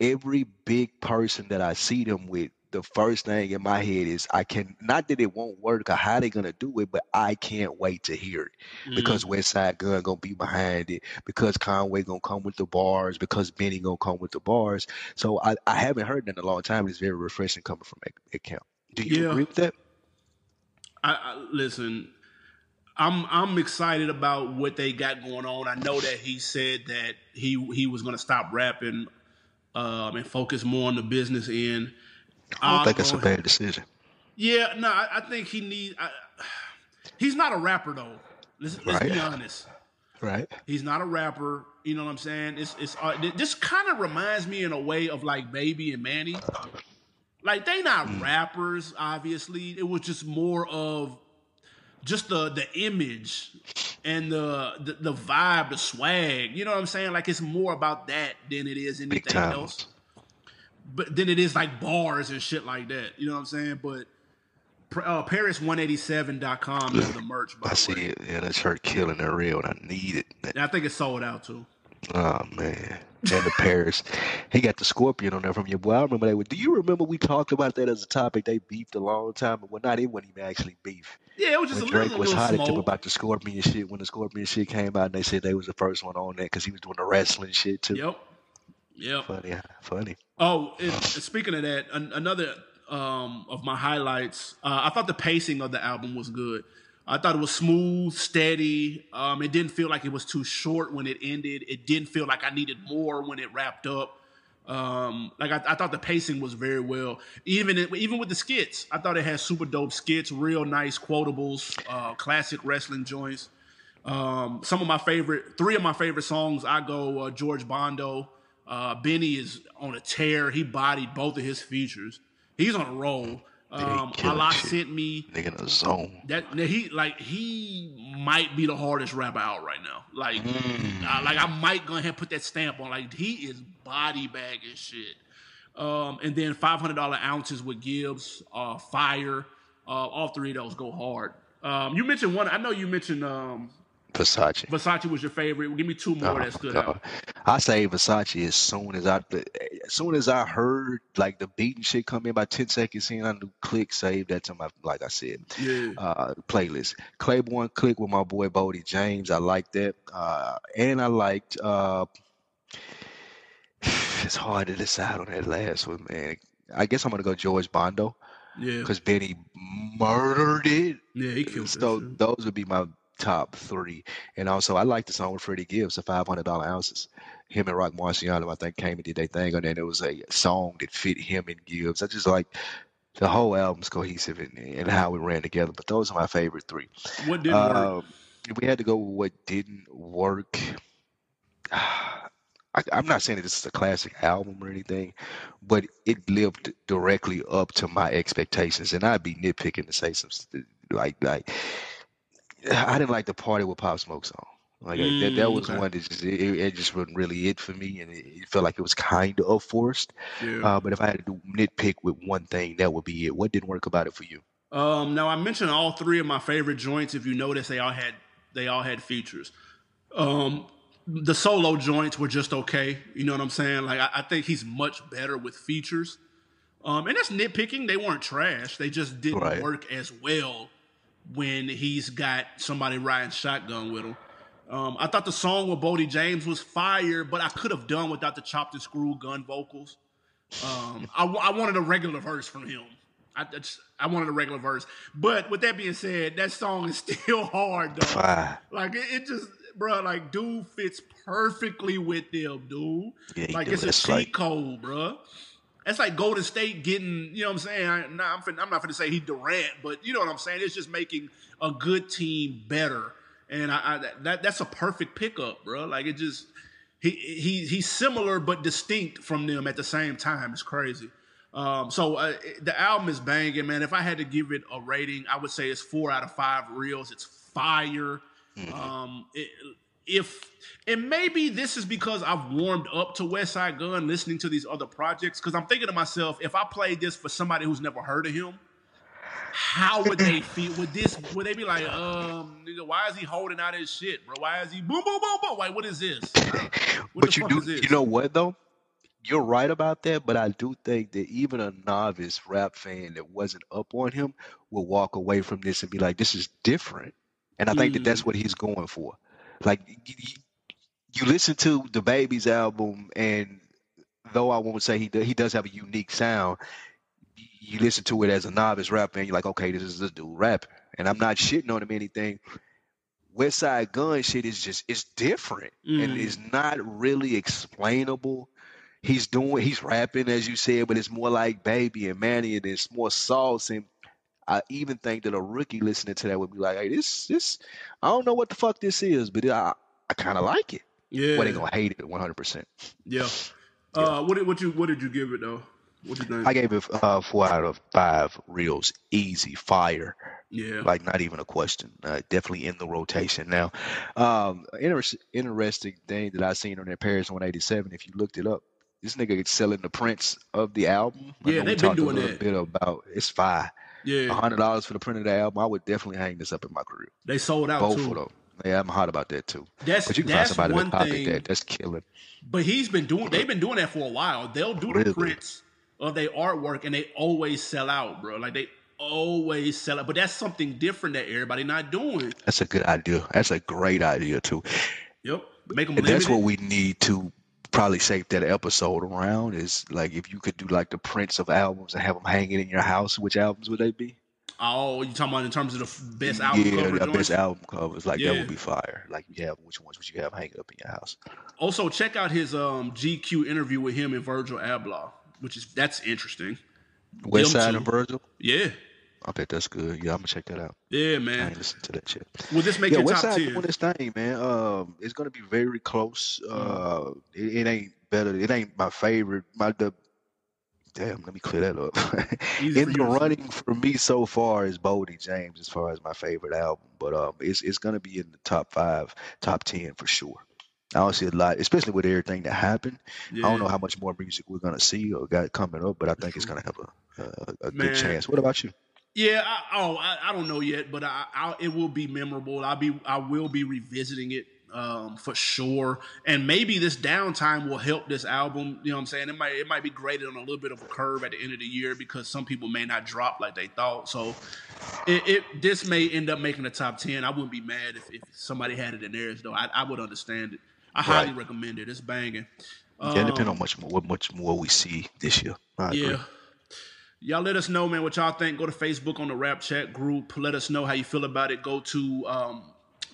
every big person that I see them with, the first thing in my head is I can not that it won't work or how they gonna do it, but I can't wait to hear it Mm. because Westside Gunn gonna be behind it, because Conway gonna come with the bars, because Benny gonna come with the bars. So I, I haven't heard that in a long time. It's very refreshing coming from that, camp. Do you Yeah. agree with that? I, I listen. I'm I'm excited about what they got going on. I know that he said that he he was going to stop rapping um, and focus more on the business end. I don't think it's a bad decision. Yeah, no, I, I think he needs. He's not a rapper though. Let's, let's be Right. honest. Right? He's not a rapper. You know what I'm saying? It's it's uh, this kind of reminds me in a way of like Baby and Manny. Like they not Mm. rappers, obviously. It was just more of just the the image and the, the the vibe, the swag. You know what I'm saying? Like it's more about that than it is anything else. But then it is like bars and shit like that. You know what I'm saying? But uh, Paris187.com is the merch. By I see way. it. Yeah, that shirt killing it real, and I need it. And I think it's sold out too. Oh man. And the Paris, he got the scorpion on there from your boy. I remember they were. Do you remember we talked about that as a topic? They beefed a long time, well, not even when he actually beef. Yeah, it was just When a Drake little, was little hot at them smoke. about the scorpion shit. When the scorpion shit came out, and they said they was the first one on that because he was doing the wrestling shit too. Yep. Yep. Funny, funny. Oh, and speaking of that, an, another um, of my highlights. Uh, I thought the pacing of the album was good. I thought it was smooth, steady. Um, it didn't feel like it was too short when it ended. It didn't feel like I needed more when it wrapped up. Um, like I, I thought the pacing was very well. Even even with the skits, I thought it had super dope skits, real nice quotables, uh, classic wrestling joints. Um, some of my favorite, three of my favorite songs, I go uh, George Bondo, Uh, Benny is on a tear. He bodied both of his features. He's on a roll. Um, Allah sent me Nigga in the zone. that he like he might be the hardest rapper out right now. Like, I, like I might go ahead and put that stamp on. Like he is body bagging shit. Um, and then five hundred dollar ounces with Gibbs, uh, Fire. Uh, all three of those go hard. Um, you mentioned one. I know you mentioned um, Versace. Versace was your favorite. Give me two more that stood Oh, out. I say Versace as soon as I as soon as I heard like the beat and shit come in by ten seconds in, I knew click saved that to my like I said Yeah, uh playlist. Claiborne click with my boy Boldy James. I liked that. Uh and I liked uh <sighs> it's hard to decide on that last one, man. I guess I'm gonna go George Bondo yeah, because Benny murdered it. yeah. He killed So those would be my top three. And also, I like the song with Freddie Gibbs, the five hundred dollar ounces. Him and Roc Marciano, I think, came and did their thing, and then it was a song that fit him and Gibbs. I just like the whole album's cohesive and, and how it ran together. But those are my favorite three. What didn't work? Um, if we had to go with what didn't work. <sighs> I, I'm not saying that this is a classic album or anything, but it lived directly up to my expectations. And I'd be nitpicking to say some like like I didn't like the party with Pop Smoke song. Like that, that Mm, was okay. one that just it, it just wasn't really it for me, and it, it felt like it was kind of forced. Yeah. Uh, but if I had to nitpick with one thing, that would be it. What didn't work about it for you? Um, now I mentioned all three of my favorite joints. If you notice, they all had they all had features. Um, the solo joints were just okay. You know what I'm saying? Like I, I think he's much better with features. Um, and that's nitpicking. They weren't trash. They just didn't Right. work as well when he's got somebody riding shotgun with him. Um, I thought the song with Boldy James was fire, but I could have done without the chopped and screwed Gunn vocals. Um, I, I wanted a regular verse from him. I, I just, I wanted a regular verse. But with that being said, that song is <laughs> still hard though. Like it, it just, bro, like dude fits perfectly with them, dude. Yeah, like it's a cheat like- code, bro. That's like Golden State getting, you know what I'm saying? I, nah, I'm, fin- I'm not going to say he Durant, but you know what I'm saying? It's just making a good team better. And I, I that that's a perfect pickup, bro. Like it just he he he's similar but distinct from them at the same time. It's crazy. Um, so uh, the album is banging, man. If I had to give it a rating, I would say it's four out of five reels. It's fire. Um, it, if and maybe this is because I've warmed up to Westside Gunn listening to these other projects. Because I'm thinking to myself, if I played this for somebody who's never heard of him, how would they feel? Would this? Would they be like, um, nigga, why is he holding out his shit, bro? Why is he boom, boom, boom, boom? Like, what is this? What but you do, you know what though? You're right about that, but I do think that even a novice rap fan that wasn't up on him will walk away from this and be like, "This is different," and I think that Mm. that's what he's going for. Like, you listen to the Baby's album, and though I won't say he do, he does have a unique sound, you listen to it as a novice rapper, fan, you're like, "Okay, this is this dude rapping," and I'm not shitting on him anything. Westside Gunn shit is just it's different and Mm. it's not really explainable. He's doing he's rapping as you said, but it's more like Baby and Manny and it's more sauce and I even think that a rookie listening to that would be like, "Hey, this this I don't know what the fuck this is, but I I kind of like it." yeah, Well, they gonna hate it 100. percent yeah. Uh, what did what you what did you give it though? What you think? I gave it uh, four out of five reels, easy fire. yeah, like not even a question. Uh, definitely in the rotation now. Um, inter- interesting thing that I seen on that Paris 187. If you looked it up, this nigga is selling the prints of the album. Yeah, they've been doing a little that. bit about it's fire. Yeah. hundred dollars for the print of the album. I would definitely hang this up in my career. They sold out Both too. of them. Yeah, I'm hot about that too. That's But you can find that's somebody one thing. that. That's killing. But he's been doing. They've been doing that for a while. They'll do the prints of their artwork, and they always sell out, bro. Like they always sell out. But that's something different that everybody not doing. That's a good idea. That's a great idea too. Yep, make them And that's what we need to probably shape that episode around is like if you could do like the prints of albums and have them hanging in your house, which albums would they be? oh, you talking about in terms of the best album yeah, cover best album covers. Like that would be fire. Like you have which ones would you have hanging up in your house? Also, check out his um, GQ interview with him and Virgil Abloh, which is that's interesting. Westside and Virgil. Yeah, I bet that's good. Yeah, I'm gonna check that out. yeah, I man. ain't listen to that shit. Will this make yeah, your top ten? doing this thing, man. Um, it's gonna be very close. Mm. Uh, it, it ain't better. It ain't my favorite. My the damn. Let me clear that up. <laughs> In the you running for me so far is Boldy James as far as my favorite album, but um, it's it's gonna be in the top five, top ten for sure. I don't see a lot, especially with everything that happened. I don't know how much more music we're gonna see or got coming up, but I think it's gonna have a a, a good chance. What about you? Yeah, I, oh, I, I don't know yet, but I, I, it will be memorable. I'll be, I will be revisiting it um, for sure, and maybe this downtime will help this album. You know what I'm saying? It might, it might be graded on a little bit of a curve at the end of the year because some people may not drop like they thought. So, it, it this may end up making the top ten. I wouldn't be mad if, if somebody had it in theirs though. I, I would understand it. I highly recommend it. It's banging. Yeah, it depends on Um, much more what much more we see this year. I agree. Y'all let us know, man, what y'all think. Go to Facebook on the Rap Chat group. Let us know how you feel about it. Go to um,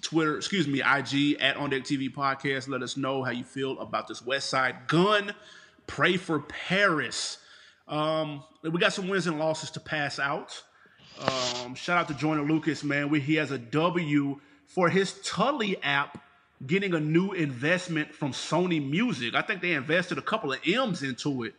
Twitter, excuse me, IG at On Deck TV Podcast. Let us know how you feel about this Westside Gunn. Pray for Paris. Um, we got some wins and losses to pass out. Um, shout out to Joyner Lucas, man. We, he has a W for his Tully app getting a new investment from Sony Music. I think they invested a couple of M's into it.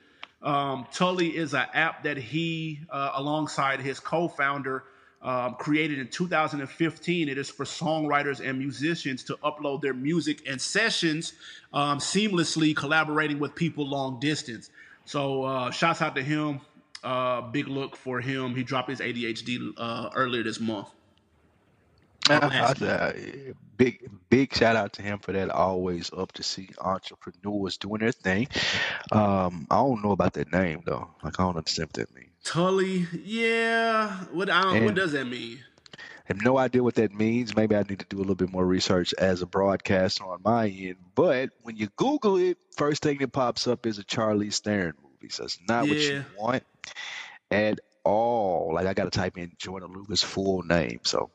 Um, Tully is an app that he, uh, alongside his co-founder, um, created in 2015. It is for songwriters and musicians to upload their music and sessions um, seamlessly, collaborating with people long distance. So, uh, shouts out to him. Uh, big look for him. He dropped his ADHD uh, earlier this month. Last I- big big shout out to him for that. Always up to see entrepreneurs doing their thing. Um, I don't know about that name though. Like I don't understand what that means. Tully, yeah. What I don't, what And does that mean? I have no idea what that means. Maybe I need to do a little bit more research as a broadcaster on my end. But when you Google it, first thing that pops up is a Charlize Theron movie. So it's not what Yeah, you want at all. Like I got to type in Joyner Lucas' full name. So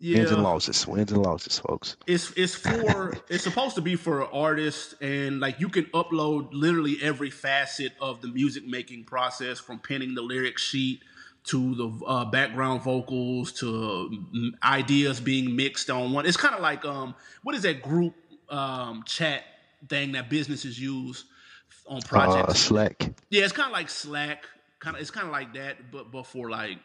wins and losses, wins and losses, folks. It's it's for it's supposed to be for artists and like you can upload literally every facet of the music making process from penning the lyric sheet to the uh, background vocals to mm, ideas being mixed on one. It's kind of like um what is that group um chat thing that businesses use on Uh, projects? Slack. Yeah, it's kind of like Slack. Kind of it's kind of like that, but but for like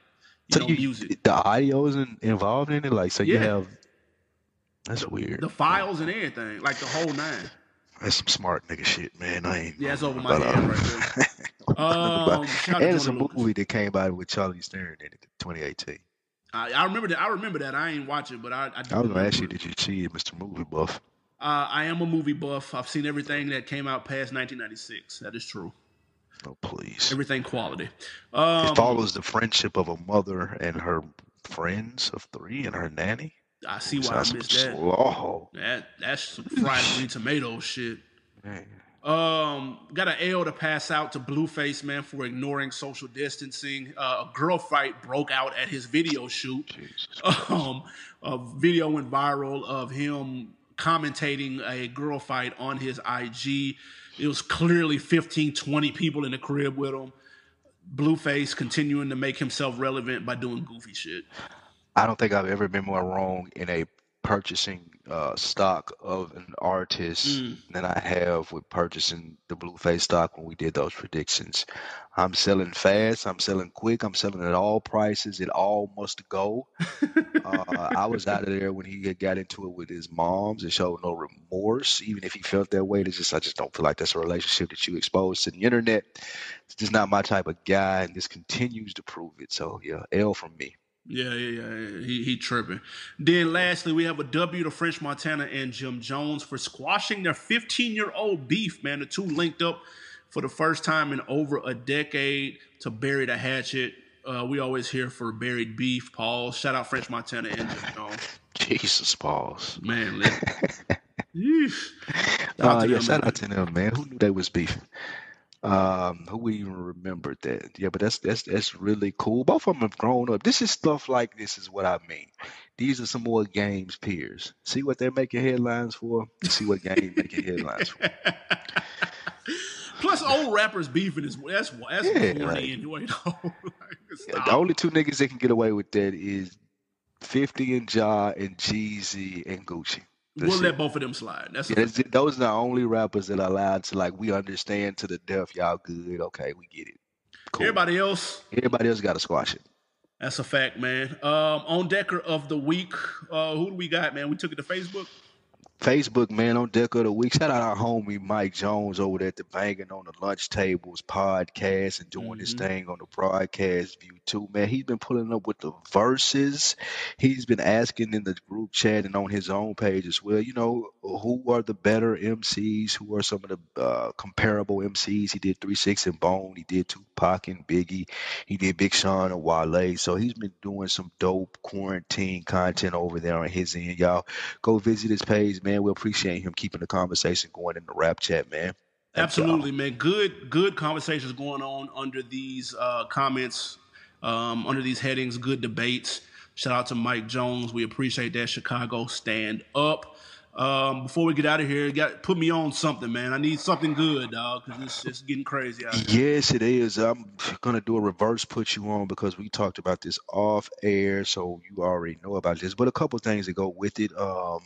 you So know you music. the audio is in, involved in it, like so you have that's weird. the files and everything, like the whole nine. That's some smart nigga shit, man. I ain't Yeah, know it's over my head right there. <laughs> Um, shout out to And it's a Lucas. movie that came out with Charlize Theron in it, 2018. I, I remember that. I remember that. I ain't watch it, but I, I do I was gonna ask you, it. did you see it, Mr. Movie Buff? Uh, I am a movie buff. I've seen everything that came out past 1996. That is true. Oh, please. Everything quality. It Um, follows the friendship of a mother and her friends of three and her nanny. I see why I sounds missed that. slow. That that's some fried green tomato shit. Man. Um, got an L to pass out to Blueface man for ignoring social distancing. Uh, a girl fight broke out at his video shoot. Jesus <laughs> um, a video went viral of him commentating a girl fight on his IG. It was clearly 15, 20 people in the crib with him. Blueface continuing to make himself relevant by doing goofy shit. I don't think I've ever been more wrong in a purchasing uh, stock of an artist Mm. than I have with purchasing the Blueface stock when we did those predictions. I'm selling fast. I'm selling quick. I'm selling at all prices. It all must go. Uh, I was out of <laughs> there when he had got into it with his moms and showed no remorse, even if he felt that way. It's just I just don't feel like that's a relationship that you expose to the internet. It's just not my type of guy, and this continues to prove it. So yeah, L from me. Yeah, yeah, yeah. He he tripping. Then lastly, we have a W to French Montana and Jim Jones for squashing their 15 year old beef. Man, the two linked up for the first time in over a decade to bury the hatchet. Uh, we always hear for buried beef. Paul, shout out French Montana and Jim Jones. Jesus, Pauls. Man. <laughs> Shout Uh, yeah, shout out to them, man. Who knew they was beefing? Um, who would even remembered that? Yeah, but that's that's that's really cool. Both of them have grown up. This is stuff like this is what I mean. These are some more games peers. See what they're making headlines for. See what game making headlines for. <laughs> Plus, old rappers beefing is that's that's Yeah, corny right. anyway. Like, <laughs> Yeah, the only two niggas that can get away with that is 50 and Ja and Jeezy and Gucci. We'll let both of them slide. That's yeah, those are the only rappers that are allowed to like. We understand to the death. Y'all good? Okay, we get it. Cool. Everybody else. Everybody else got to squash it. That's a fact, man. Um, on Decker of the week, uh, who do we got, man? We took it to Facebook. Facebook, man, on Deck of the Week. Shout out our homie Mike Jones over there at the Banging on the Lunch Tables podcast and doing mm-hmm. his thing on the broadcast view too, man. He's been pulling up with the verses. He's been asking in the group chat and on his own page as well, you know, who are the better MCs? Who are some of the uh, comparable MCs? He did 3 6 and Bone. He did Tupac and Biggie. He did Big Sean and Wale. So he's been doing some dope quarantine content over there on his end. Y'all go visit his page, man man. We appreciate him keeping the conversation going in the rap chat, man. Absolutely, man. Good, good conversations going on under these uh, comments, um, under these headings. Good debates. Shout out to Mike Jones. We appreciate that. Chicago, stand up. Um, before we get out of here, got put me on something, man. I need something good, dog, because it's, it's getting crazy out here. Yes, it is. I'm gonna do a reverse put you on because we talked about this off air, so you already know about this. But a couple things that go with it. Um,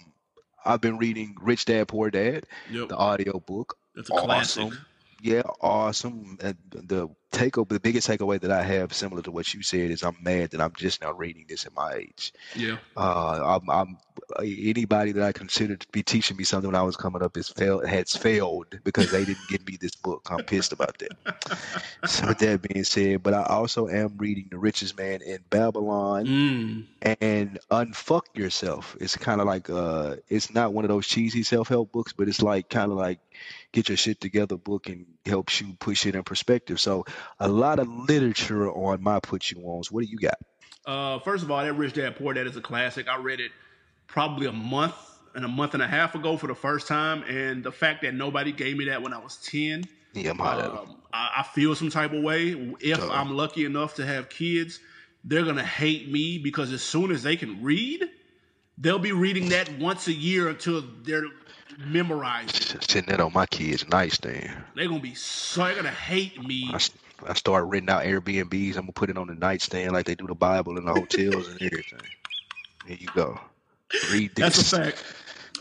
I've been reading Rich Dad Poor Dad, yep. the audio book. That's a awesome. classic. Yeah, awesome. The takeaway, the biggest takeaway that I have, similar to what you said, is I'm mad that I'm just now reading this at my age. Yeah. Uh, I'm, I'm anybody that I considered to be teaching me something when I was coming up has failed has failed because they didn't give me this book. I'm pissed about that. so with that being said, but I also am reading The Richest Man in Babylon mm. and Unfuck Yourself. It's kind of like uh, it's not one of those cheesy self help books, but it's like kind of like get your shit together book and helps you push it in perspective. So a lot of literature on my put you ons. What do you got? Uh, first of all, that Rich Dad Poor Dad is a classic. I read it probably a month and a month and a half ago for the first time, and the fact that nobody gave me that when I was ten. Yeah, I'm um, I, I, feel some type of way. If uh I'm lucky enough to have kids, they're gonna hate me because as soon as they can read, they'll be reading that once a year until they're memorized. Sitting that on my kids' nice nightstand. They're gonna be so they're gonna hate me. I, start renting out Airbnbs. I'm gonna put it on the nightstand like they do the Bible in the hotels and everything. There you go. Read this. That's a fact.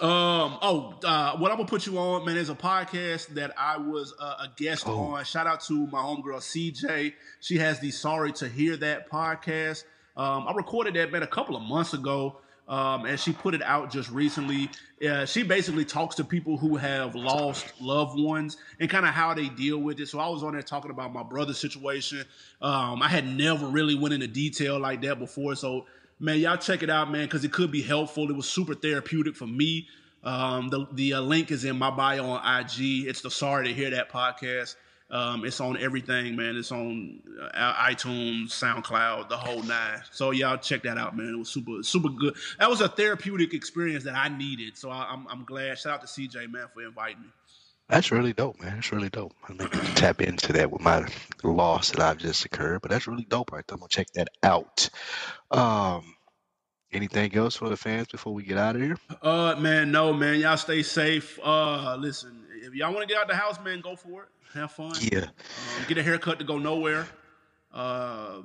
Um. Oh, uh, what I'm gonna put you on, man, is a podcast that I was uh, a guest oh. on. Shout out to my homegirl CJ. She has the Sorry to Hear That podcast. Um, I recorded that man a couple of months ago. Um, and she put it out just recently. Uh, she basically talks to people who have lost loved ones and kind of how they deal with it. So I was on there talking about my brother's situation. Um, I had never really went into detail like that before. So man, y'all check it out, man, because it could be helpful. It was super therapeutic for me. Um, the the uh, link is in my bio on IG. It's the Sorry to Hear That podcast. Um, it's on everything, man. It's on uh, iTunes, SoundCloud, the whole nine. So y'all check that out, man. It was super, super good. That was a therapeutic experience that I needed. So I, am I'm, I'm glad. Shout out to CJ, man, for inviting me. That's really dope, man. That's really dope. I mean, tap into that with my loss that I've just occurred, but that's really dope, right? There. I'm gonna check that out. Um, anything else for the fans before we get out of here? Uh, man, no, man. Y'all stay safe. Uh, listen, if y'all want to get out the house, man, go for it. Have fun. Yeah. Um, get a haircut to go nowhere. Uh,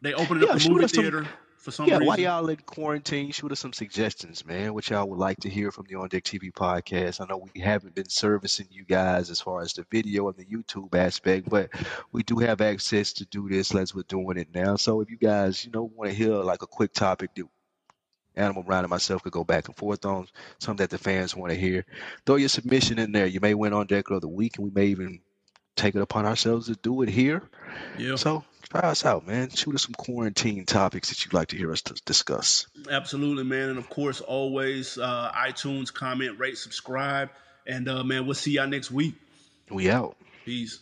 they opened up yeah, the movie theater. Some- for some yeah, reason. while y'all in quarantine, shoot us some suggestions, man. What y'all would like to hear from the On Deck TV podcast. I know we haven't been servicing you guys as far as the video and the YouTube aspect, but we do have access to do this as we're doing it now. So if you guys, you know, want to hear like a quick topic that Animal Brown and myself could go back and forth on, something that the fans want to hear, throw your submission in there. You may win on Deck of the Week, and we may even take it upon ourselves to do it here. Yeah. So try us out, man. Shoot us some quarantine topics that you'd like to hear us to discuss. Absolutely, man. And of course, always uh, iTunes, comment, rate, subscribe. And uh, man, we'll see y'all next week. We out. Peace.